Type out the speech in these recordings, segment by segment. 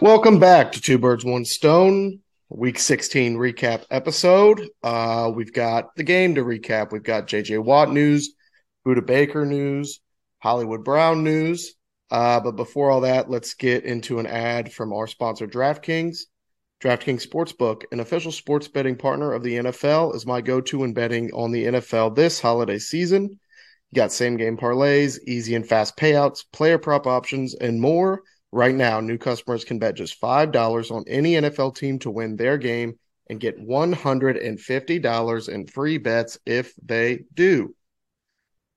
Welcome back to Two Birds One Stone, Week 16 recap episode. Uh, we've got the game to recap. We've got JJ Watt news, Budda Baker news, Hollywood Brown news. Uh, but before all that, let's get into an ad from our sponsor, DraftKings. DraftKings Sportsbook, an official sports betting partner of the NFL, is my go to in betting on the NFL this holiday season. You got same game parlays, easy and fast payouts, player prop options, and more. Right now, new customers can bet just $5 on any NFL team to win their game and get $150 in free bets if they do.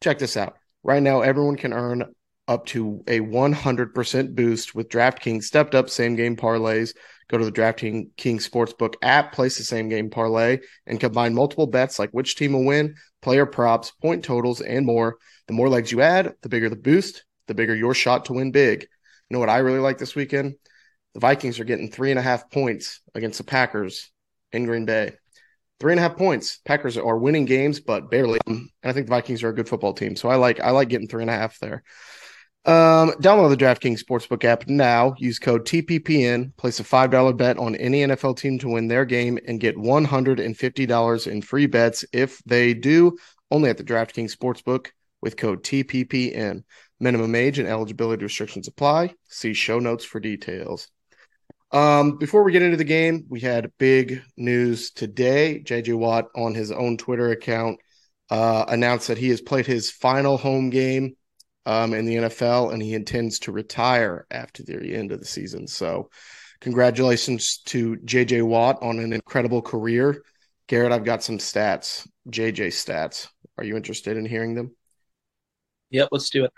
Check this out. Right now, everyone can earn up to a 100% boost with DraftKings stepped up same game parlays. Go to the DraftKings Sportsbook app, place the same game parlay, and combine multiple bets like which team will win, player props, point totals, and more. The more legs you add, the bigger the boost, the bigger your shot to win big. Know what I really like this weekend? The Vikings are getting three and a half points against the Packers in Green Bay. Three and a half points. Packers are winning games, but barely. And I think the Vikings are a good football team. So I like I like getting three and a half there. Um, download the DraftKings Sportsbook app now. Use code TPPN. Place a $5 bet on any NFL team to win their game and get $150 in free bets if they do. Only at the DraftKings Sportsbook with code TPPN. Minimum age and eligibility restrictions apply. See show notes for details. Um, before we get into the game, we had big news today. JJ Watt on his own Twitter account uh, announced that he has played his final home game um, in the NFL and he intends to retire after the end of the season. So, congratulations to JJ Watt on an incredible career. Garrett, I've got some stats, JJ stats. Are you interested in hearing them? Yep, let's do it.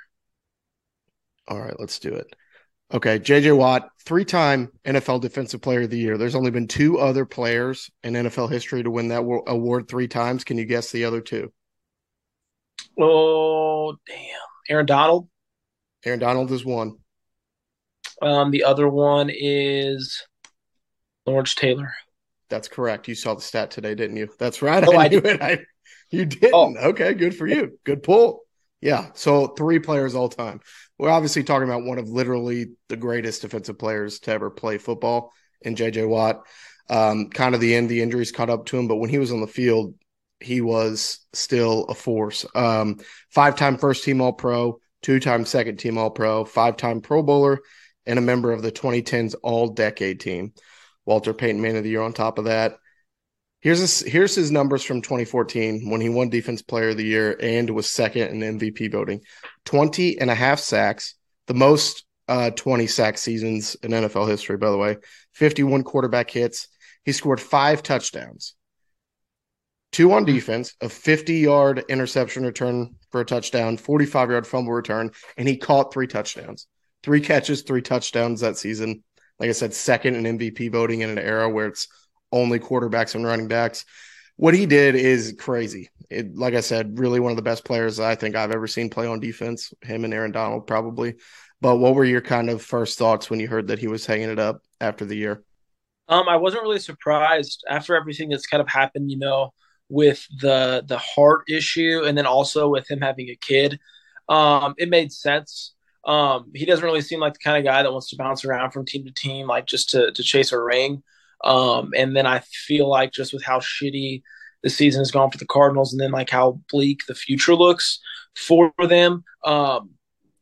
All right, let's do it. Okay, JJ Watt, three time NFL Defensive Player of the Year. There's only been two other players in NFL history to win that award three times. Can you guess the other two? Oh, damn. Aaron Donald. Aaron Donald is one. Um, the other one is Lawrence Taylor. That's correct. You saw the stat today, didn't you? That's right. Oh, I, I knew did. it. I, you didn't. Oh. Okay, good for you. Good pull. Yeah. So three players all time. We're obviously talking about one of literally the greatest defensive players to ever play football in JJ Watt. Um, kind of the end, the injuries caught up to him, but when he was on the field, he was still a force. Um, five time first team All Pro, two time second team All Pro, five time Pro Bowler, and a member of the 2010s All Decade team. Walter Payton Man of the Year on top of that. Here's his, here's his numbers from 2014 when he won Defense Player of the Year and was second in MVP voting. 20 and a half sacks, the most uh, 20 sack seasons in NFL history, by the way. 51 quarterback hits. He scored five touchdowns, two on defense, a 50 yard interception return for a touchdown, 45 yard fumble return, and he caught three touchdowns. Three catches, three touchdowns that season. Like I said, second in MVP voting in an era where it's only quarterbacks and running backs. What he did is crazy. It, like I said, really one of the best players I think I've ever seen play on defense. Him and Aaron Donald probably. But what were your kind of first thoughts when you heard that he was hanging it up after the year? Um, I wasn't really surprised after everything that's kind of happened. You know, with the the heart issue, and then also with him having a kid. Um, it made sense. Um, he doesn't really seem like the kind of guy that wants to bounce around from team to team, like just to to chase a ring. Um, and then I feel like just with how shitty the season has gone for the Cardinals, and then like how bleak the future looks for them, um,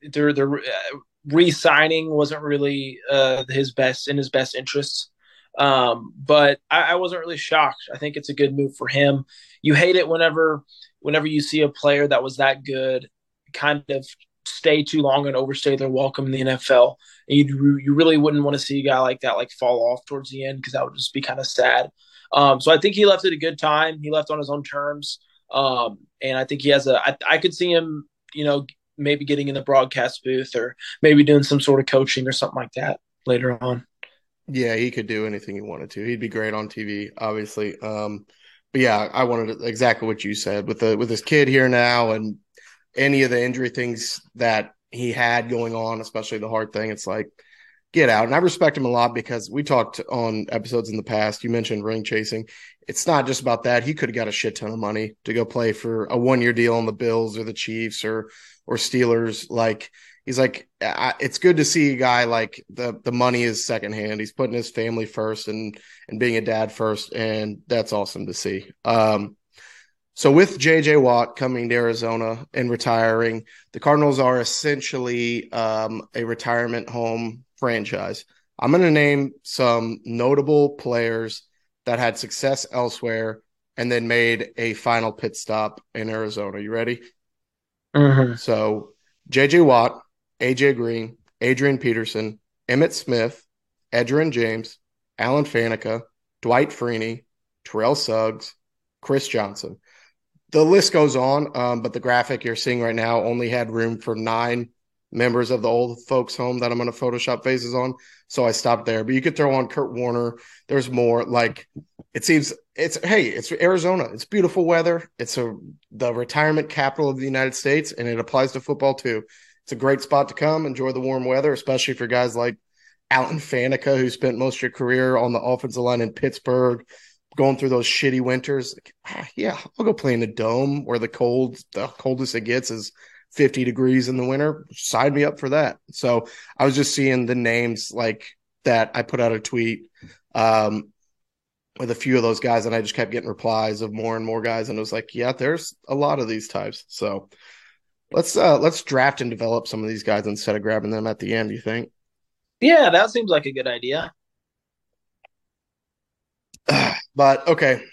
their their uh, re-signing wasn't really uh, his best in his best interests. Um, but I, I wasn't really shocked. I think it's a good move for him. You hate it whenever whenever you see a player that was that good kind of stay too long and overstay their welcome in the NFL. And you you really wouldn't want to see a guy like that like fall off towards the end because that would just be kind of sad. Um, so I think he left at a good time. He left on his own terms, um, and I think he has a. I, I could see him, you know, maybe getting in the broadcast booth or maybe doing some sort of coaching or something like that later on. Yeah, he could do anything he wanted to. He'd be great on TV, obviously. Um, but yeah, I wanted exactly what you said with the with his kid here now and any of the injury things that he had going on, especially the heart thing, it's like get out. And I respect him a lot because we talked on episodes in the past. You mentioned ring chasing. It's not just about that. He could have got a shit ton of money to go play for a one year deal on the Bills or the Chiefs or or Steelers. Like he's like, I, it's good to see a guy like the the money is secondhand. He's putting his family first and and being a dad first, and that's awesome to see. Um, so with JJ Watt coming to Arizona and retiring, the Cardinals are essentially um, a retirement home franchise. I'm going to name some notable players that had success elsewhere and then made a final pit stop in Arizona. You ready? Mm-hmm. So JJ Watt, AJ Green, Adrian Peterson, Emmitt Smith, Edgerrin James, Alan Faneca, Dwight Freeney, Terrell Suggs, Chris Johnson. The list goes on, um, but the graphic you're seeing right now only had room for nine members of the old folks home that I'm going to Photoshop faces on. So I stopped there. But you could throw on Kurt Warner. There's more. Like it seems it's hey, it's Arizona. It's beautiful weather. It's a the retirement capital of the United States, and it applies to football too. It's a great spot to come, enjoy the warm weather, especially for guys like Alan Faneca, who spent most of your career on the offensive line in Pittsburgh, going through those shitty winters. Like, ah, yeah, I'll go play in the dome where the cold, the coldest it gets is 50 degrees in the winter. Sign me up for that. So I was just seeing the names like that. I put out a tweet um, with a few of those guys, and I just kept getting replies of more and more guys, and it was like, yeah, there's a lot of these types. So let's uh let's draft and develop some of these guys instead of grabbing them at the end. You think? Yeah, that seems like a good idea. But okay.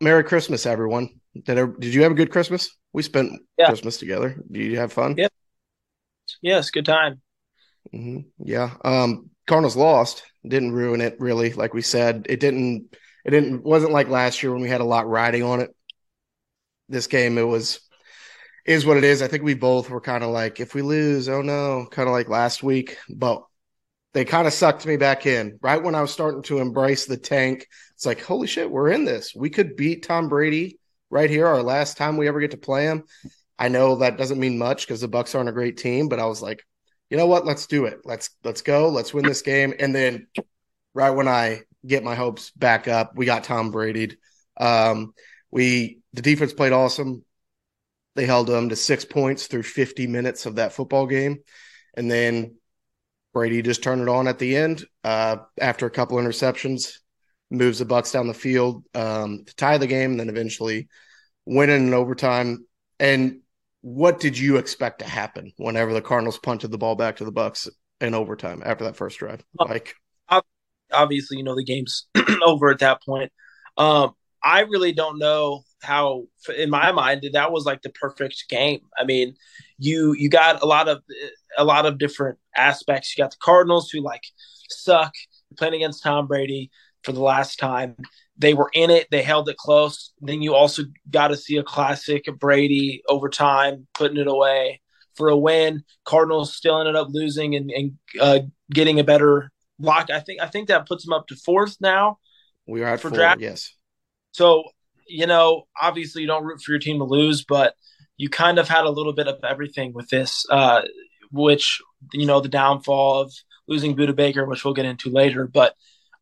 Merry Christmas, everyone. Did I, did you have a good Christmas? We spent yeah. Christmas together. Did you have fun? Yeah. Yes, good time. Mm-hmm. Yeah. Um, Cardinals lost. Didn't ruin it really. Like we said, it didn't. It didn't. Wasn't like last year when we had a lot riding on it. This game, it was is what it is. I think we both were kind of like, if we lose, oh no, kind of like last week. But they kind of sucked me back in right when I was starting to embrace the tank. It's like, holy shit, we're in this. We could beat Tom Brady right here, our last time we ever get to play him. I know that doesn't mean much because the Bucs aren't a great team, but I was like, you know what? Let's do it. Let's let's go. Let's win this game. And then right when I get my hopes back up, we got Tom Brady. Um, we the defense played awesome. They held them to six points through 50 minutes of that football game. And then Brady just turned it on at the end uh, after a couple interceptions moves the Bucs down the field um, to tie the game, and then eventually win in overtime. And what did you expect to happen whenever the Cardinals punted the ball back to the Bucs in overtime after that first drive? Like, obviously, you know the game's over at that point. Um, I really don't know how, in my mind, that was like the perfect game. I mean, you you got a lot of a lot of different aspects. You got the Cardinals who like suck playing against Tom Brady for the last time. They were in it. They held it close. Then you also got to see a classic Brady overtime, putting it away for a win. Cardinals still ended up losing and, and uh, getting a better block. I think I think that puts them up to fourth now. We are at for four, draft. Yes. So you know, obviously you don't root for your team to lose, but you kind of had a little bit of everything with this, uh, which you know the downfall of losing Budda Baker, which we'll get into later, but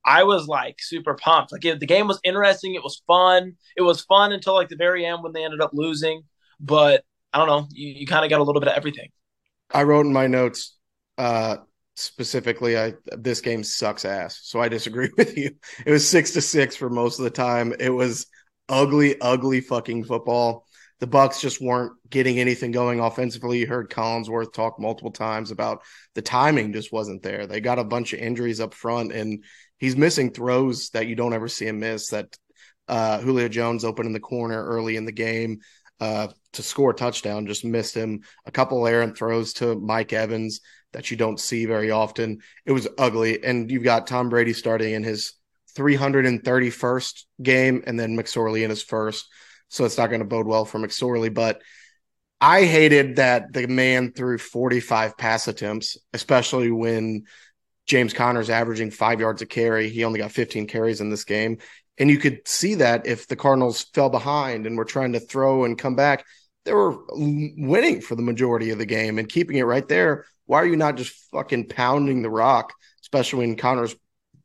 I was like super pumped. Like it, the game was interesting. It was fun. It was fun until like the very end when they ended up losing. But I don't know. You, you kind of got a little bit of everything. I wrote in my notes uh, specifically. I this game sucks ass. So I disagree with you. It was six to six for most of the time. It was ugly, ugly fucking football. The Bucs just weren't getting anything going offensively. You heard Collinsworth talk multiple times about the timing just wasn't there. They got a bunch of injuries up front, and he's missing throws that you don't ever see him miss. That uh, Julio Jones opened in the corner early in the game uh, to score a touchdown, just missed him. A couple errant throws to Mike Evans that you don't see very often. It was ugly, and you've got Tom Brady starting in his 331st game, and then McSorley in his first. So it's not going to bode well for McSorley, but. I hated that the man threw 45 pass attempts, especially when James Conner's averaging five yards a carry. He only got 15 carries in this game. And you could see that if the Cardinals fell behind and were trying to throw and come back, they were winning for the majority of the game and keeping it right there. Why are you not just fucking pounding the rock, especially when Conner's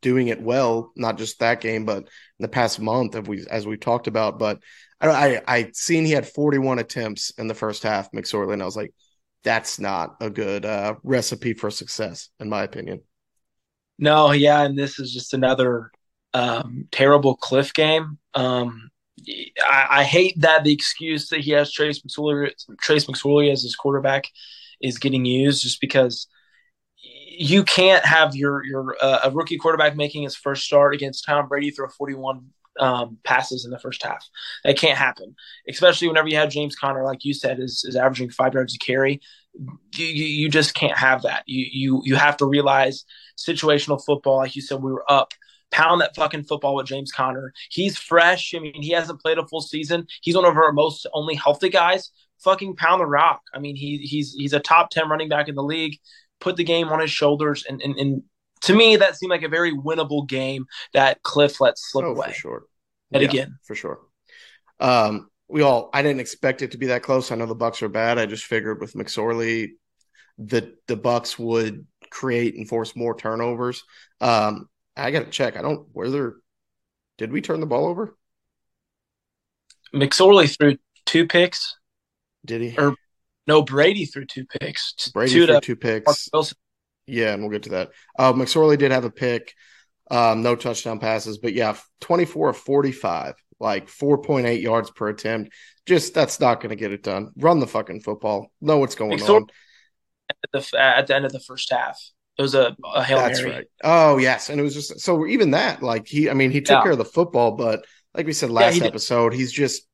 doing it well, not just that game, but in the past month, as we as we talked about. But I I, I seen he had 41 attempts in the first half, McSorley, and I was like, that's not a good uh, recipe for success, in my opinion. No, yeah, and this is just another um, terrible Cliff game. Um, I, I, hate that the excuse that he has Trace McSorley, Trace McSorley as his quarterback is getting used just because you can't have your your uh, a rookie quarterback making his first start against Tom Brady throw 41 um, passes in the first half. That can't happen, especially whenever you have James Conner, like you said, is, is averaging five yards a carry. You, you, just can't have that. You you you have to realize situational football. Like you said, we were up. Pound that fucking football with James Conner. He's fresh. I mean, he hasn't played a full season. He's one of our most only healthy guys. Fucking pound the rock. I mean, he he's he's a top ten running back in the league. Put the game on his shoulders and and, and to me, that seemed like a very winnable game that Cliff let slip oh, away. For sure. And yeah, again, for sure. Um, we all I didn't expect it to be that close. I know the Bucs are bad. I just figured with McSorley that the Bucs would create and force more turnovers. Um, I got to check. I don't where there did we turn the ball over? McSorley threw two picks. Did he? Or no, Brady threw two picks. Brady two threw two picks. Yeah, and we'll get to that. Uh, McSorley did have a pick. Um, no touchdown passes, but yeah, 24 of 45, like 4.8 yards per attempt. Just that's not going to get it done. Run the fucking football. Know what's going on. At the, at the end of the first half, it was a, a hail that's mary. right. Oh yes, and it was just so even that, like he, I mean, he took yeah. care of the football, but like we said last yeah, he episode, did. he's just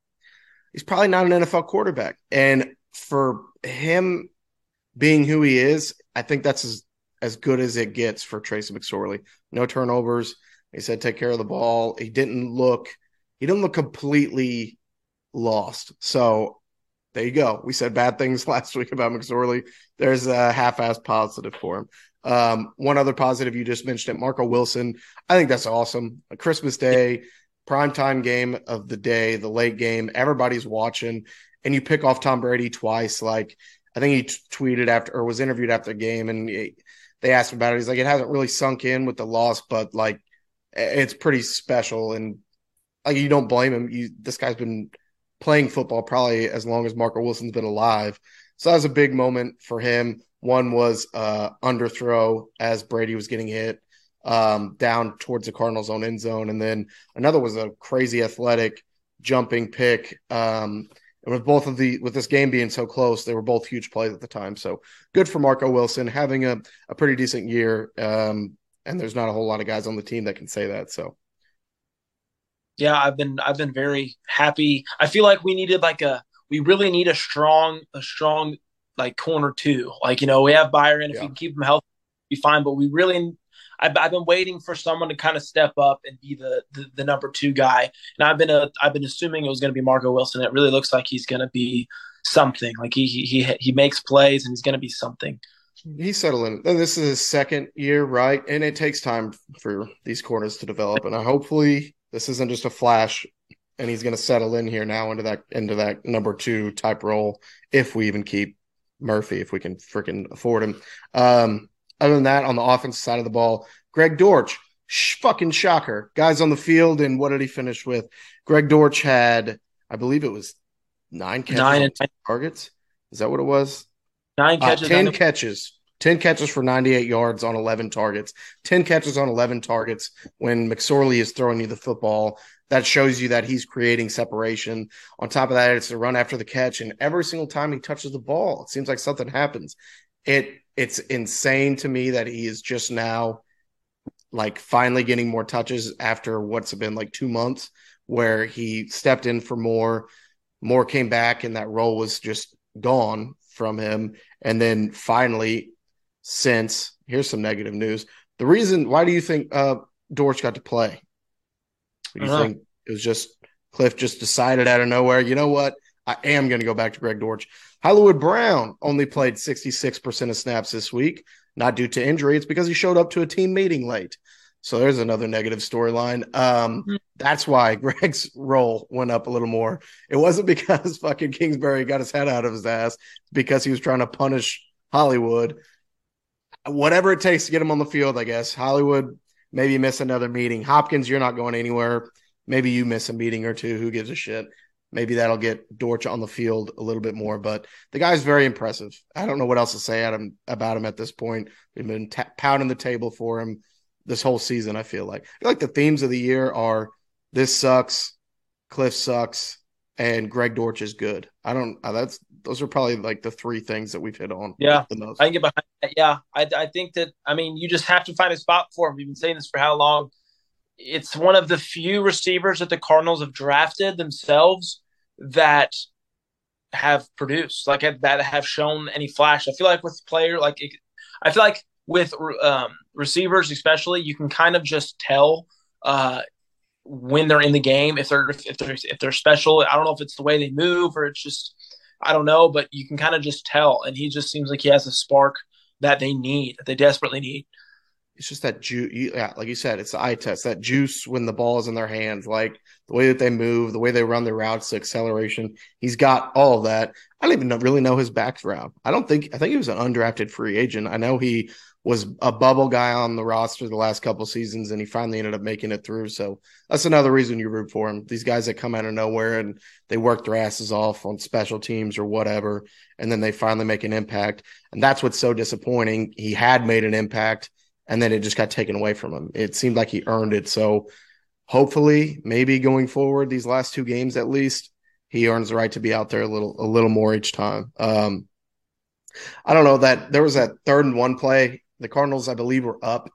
he's probably not an NFL quarterback, and for him being who he is, I think that's as as good as it gets for Tracy McSorley. No turnovers. He said take care of the ball. He didn't look he didn't look completely lost. So there you go. We said bad things last week about McSorley. There's a half-ass positive for him. Um, one other positive you just mentioned it, Marco Wilson. I think that's awesome. A Christmas Day, primetime game of the day, the late game. Everybody's watching, and you pick off Tom Brady twice. Like I think he t- tweeted after or was interviewed after the game, and he, they asked him about it. He's like, it hasn't really sunk in with the loss, but like it's pretty special. And like you don't blame him. You this guy's been playing football probably as long as Marco Wilson's been alive. So that was a big moment for him. One was uh underthrow as Brady was getting hit um down towards the Cardinals own end zone. And then another was a crazy athletic jumping pick. Um with both of the with this game being so close, they were both huge plays at the time. So good for Marco Wilson having a, a pretty decent year. Um, and there's not a whole lot of guys on the team that can say that. So yeah, I've been I've been very happy. I feel like we needed like a we really need a strong a strong like corner two. Like you know we have Byron if yeah. we can keep him healthy, be fine. But we really I've, I've been waiting for someone to kind of step up and be the, the, the number two guy. And I've been a, I've been assuming it was going to be Marco Wilson. It really looks like he's going to be something. Like he he he makes plays and he's going to be something. He's settling. And this is his second year, right? And it takes time for these corners to develop. And hopefully this isn't just a flash and he's going to settle in here now into that into that number two type role if we even keep Murphy if we can freaking afford him. Um, other than that, on the offensive side of the ball, Greg Dortch, sh- fucking shocker. Guys on the field, and what did he finish with? Greg Dortch had, I believe it was nine catches, nine and targets. Is that what it was? Nine uh, catches, uh, ten catches. 10 catches for 98 yards on 11 targets, 10 catches on 11 targets when McSorley is throwing you the football. That shows you that he's creating separation. On top of that, it's a run after the catch. And every single time he touches the ball, it seems like something happens. It it's insane to me that he is just now like finally getting more touches after what's been like two months where he stepped in for more more came back and that role was just gone from him. And then finally since here's some negative news. The reason why do you think uh dortch got to play? Do you think it was just cliff just decided out of nowhere you know what i am going to go back to greg dortch Hollywood Brown only played 66% of snaps this week, not due to injury. It's because he showed up to a team meeting late. So there's another negative storyline. Um, mm-hmm. That's why Greg's role went up a little more. It wasn't because fucking Kingsbury got his head out of his ass, because he was trying to punish Hollywood. Whatever it takes to get him on the field, I guess. Hollywood maybe miss another meeting. Hopkins, you're not going anywhere. Maybe you miss a meeting or two. Who gives a shit? Maybe that'll get Dortch on the field a little bit more, but the guy's very impressive. I don't know what else to say him, about him at this point. We've been t- pounding the table for him this whole season. I feel like I feel like the themes of the year are this sucks, Cliff sucks, and Greg Dortch is good. I don't. Uh, that's those are probably like the three things that we've hit on. Yeah, the most. I can get behind that. Yeah, I, I think that. I mean, you just have to find a spot for him. We've been saying this for how long? It's one of the few receivers that the Cardinals have drafted themselves that have produced, like that have shown any flash. I feel like with player, like I feel like with um, receivers, especially, you can kind of just tell uh, when they're in the game if they're if they're if they're special. I don't know if it's the way they move or it's just I don't know, but you can kind of just tell. And he just seems like he has a spark that they need, that they desperately need it's just that juice. Yeah, like you said, it's the eye test. That juice when the ball is in their hands, like the way that they move, the way they run their routes, the acceleration. He's got all that. I don't even know, really know his background. I don't think. I think he was an undrafted free agent. I know he was a bubble guy on the roster the last couple seasons, and he finally ended up making it through. So that's another reason you root for him. These guys that come out of nowhere and they work their asses off on special teams or whatever, and then they finally make an impact. And that's what's so disappointing. He had made an impact and then it just got taken away from him. It seemed like he earned it. So hopefully, maybe going forward, these last two games at least, he earns the right to be out there a little a little more each time. Um, I don't know that there was that third and one play. The Cardinals, I believe, were up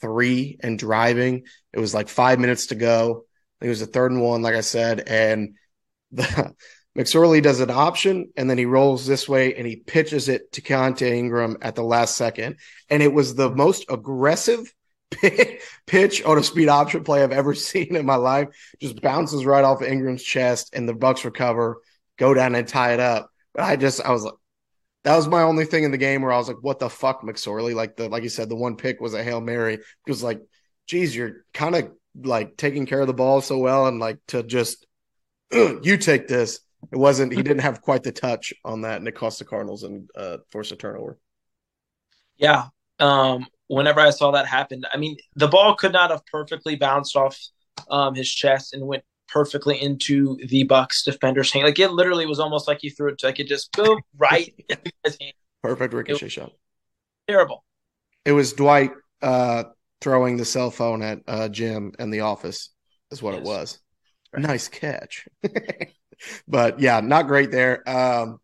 three and driving. It was like five minutes to go. It was a third and one, like I said, and the McSorley does an option and then he rolls this way and he pitches it to Keaontay Ingram at the last second. And it was the most aggressive pitch on a speed option play I've ever seen in my life. Just bounces right off Ingram's chest and the Bucs recover, go down and tie it up. But I just, I was like, that was my only thing in the game where I was like, what the fuck, McSorley? Like the, like you said, the one pick was a Hail Mary. It was like, geez, you're kind of like taking care of the ball so well. And like to just, you take this it wasn't. He didn't have quite the touch on that, and it cost the Cardinals and uh, forced a turnover. Yeah. Um, whenever I saw that happen, I mean, the ball could not have perfectly bounced off um, his chest and went perfectly into the Bucs defender's hand. Like it literally was almost like he threw it. Like it just go right his hand. Perfect ricochet shot. Terrible. It was Dwight uh, throwing the cell phone at uh, Jim in the office. Is what yes. it was. Right. Nice catch. but yeah, not great there. Um,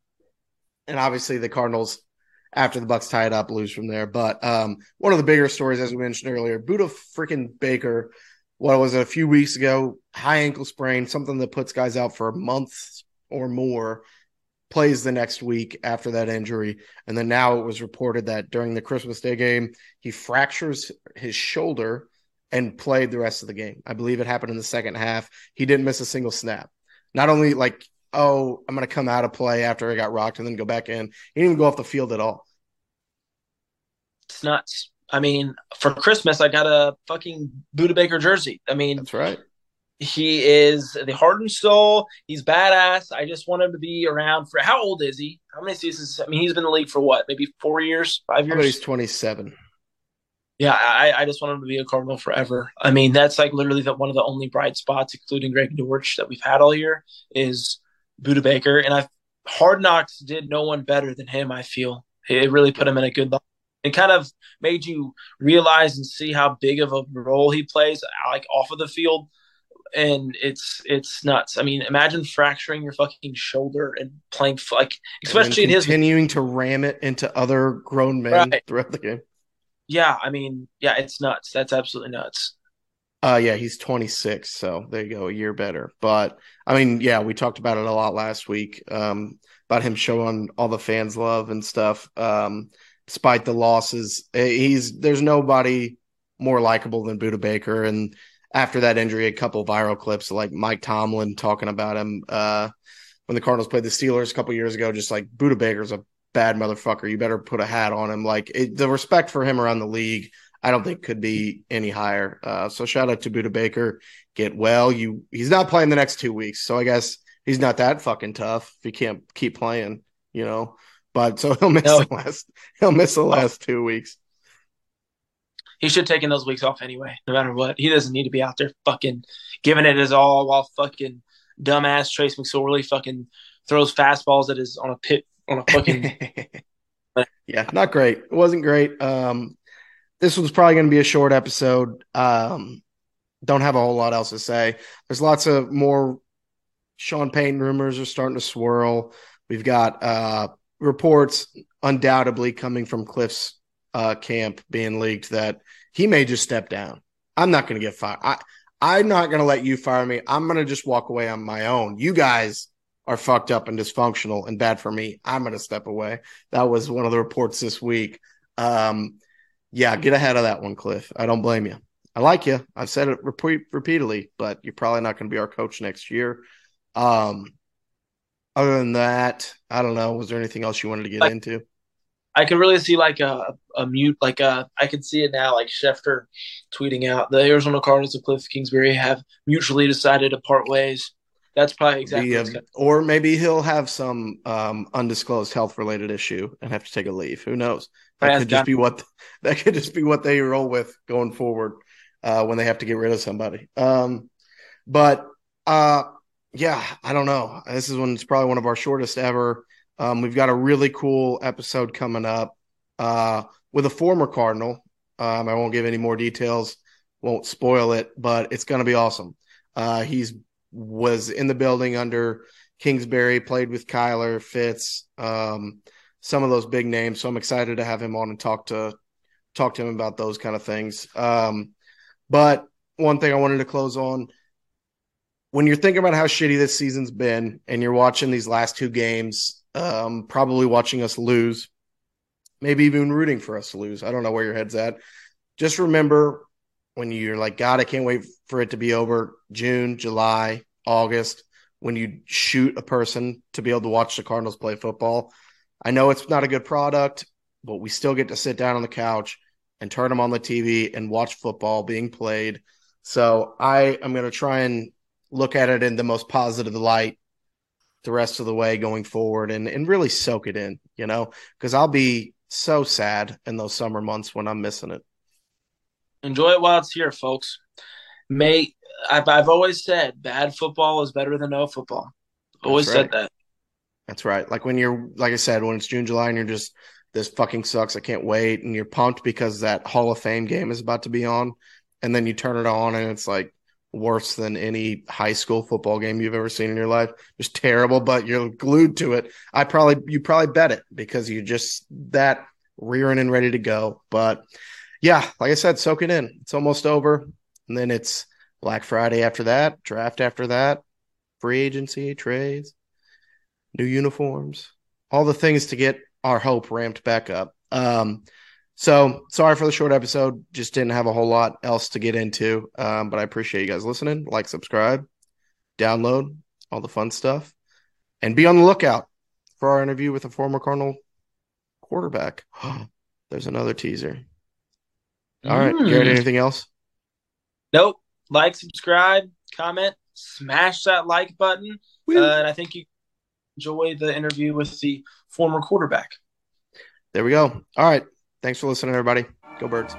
and obviously the Cardinals, after the Bucs tie it up, lose from there. But um, one of the bigger stories, as we mentioned earlier, Budda freaking Baker. What was it a few weeks ago? High ankle sprain, something that puts guys out for months or more. Plays the next week after that injury, and then now it was reported that during the Christmas Day game, he fractures his shoulder and played the rest of the game. I believe it happened in the second half. He didn't miss a single snap. Not only like, oh, I'm going to come out of play after I got rocked and then go back in. He didn't even go off the field at all. It's nuts. I mean, for Christmas, I got a fucking Budda Baker jersey. I mean, that's right. He is the heart and soul. He's badass. I just want him to be around for how old is he? How many seasons? I mean, he's been in the league for what? Maybe four years, five years. he's 27 yeah, I, I just want him to be a Cardinal forever. I mean, that's like literally the, one of the only bright spots, including Greg Dortch, that we've had all year is Budda Baker. And I Hard Knocks did no one better than him. I feel it really put him in a good light. It kind of made you realize and see how big of a role he plays, like off of the field. And it's it's nuts. I mean, imagine fracturing your fucking shoulder and playing like, especially in his continuing to ram it into other grown men right. throughout the game yeah, I mean, yeah, it's nuts. That's absolutely nuts. Uh yeah, he's 26, so there you go, a year better. But I mean, yeah, we talked about it a lot last week. Um about him showing all the fans love and stuff. Um despite the losses, eh, he's there's nobody more likable than Budda Baker and after that injury, a couple viral clips like Mike Tomlin talking about him uh when the Cardinals played the Steelers a couple years ago, just like Budda Baker's a bad motherfucker. You better put a hat on him. Like it, the respect for him around the league, I don't think could be any higher. Uh, so shout out to Budda Baker. Get well. You he's not playing the next two weeks, so I guess he's not that fucking tough if he can't keep playing, you know. But so he'll miss no. the last he'll miss the last two weeks. He should have taken those weeks off anyway, no matter what. He doesn't need to be out there fucking giving it his all while fucking dumbass Trace McSorley fucking throws fastballs that is on a pit on a fucking. yeah, not great. It wasn't great. Um, this was probably going to be a short episode. Um, don't have a whole lot else to say. There's lots of more Sean Payton rumors are starting to swirl. We've got uh, reports undoubtedly coming from Cliff's uh, camp being leaked that he may just step down. I'm not going to get fired. I, I'm not going to let you fire me. I'm going to just walk away on my own. You guys are fucked up and dysfunctional and bad for me. I'm going to step away. That was one of the reports this week. Um, yeah, get ahead of that one, Cliff. I don't blame you. I like you. I've said it repeat, repeatedly, but you're probably not going to be our coach next year. Um, other than that, I don't know. Was there anything else you wanted to get like, into? I could really see like a, a mute, like a, I can see it now, like Schefter tweeting out the Arizona Cardinals and Cliff Kingsbury have mutually decided to part ways. That's probably exactly. Um, or maybe he'll have some um, undisclosed health related issue and have to take a leave. Who knows? That could just be what that could just be what they roll with going forward uh, when they have to get rid of somebody. Um, but uh, yeah, I don't know. This is one. It's probably one of our shortest ever. Um, we've got a really cool episode coming up uh, with a former Cardinal. Um, I won't give any more details, won't spoil it, but it's going to be awesome. Uh, he's was in the building under Kingsbury, played with Kyler Fitz, um, some of those big names. So I'm excited to have him on and talk to talk to him about those kind of things. Um, but one thing I wanted to close on when you're thinking about how shitty this season's been and you're watching these last two games, um, probably watching us lose, maybe even rooting for us to lose. I don't know where your head's at. Just remember when you're like, God, I can't wait for it to be over June, July, August, when you shoot a person to be able to watch the Cardinals play football. I know it's not a good product, but we still get to sit down on the couch and turn them on the TV and watch football being played. So I am going to try and look at it in the most positive light the rest of the way going forward and, and really soak it in, you know, because I'll be so sad in those summer months when I'm missing it. Enjoy it while it's here, folks. May I've, I've always said bad football is better than no football. Always right. said that. That's right. Like when you're, like I said, when it's June, July, and you're just, this fucking sucks. I can't wait. And you're pumped because that Hall of Fame game is about to be on. And then you turn it on and it's like, worse than any high school football game you've ever seen in your life. Just terrible, but you're glued to it. I probably you probably bet it because you're just that rearing and ready to go. But yeah, like I said, soak it in. It's almost over. And then it's Black Friday after that, draft after that, free agency, trades, new uniforms, all the things to get our hope ramped back up. Um, so sorry for the short episode. Just didn't have a whole lot else to get into. Um, but I appreciate you guys listening. Like, subscribe, download, all the fun stuff, and be on the lookout for our interview with a former Cardinal quarterback. There's another teaser. All right, mm. Garrett. Anything else? Nope. Like, subscribe, comment, smash that like button, uh, and I think you enjoy the interview with the former quarterback. There we go. All right. Thanks for listening, everybody. Go Birds.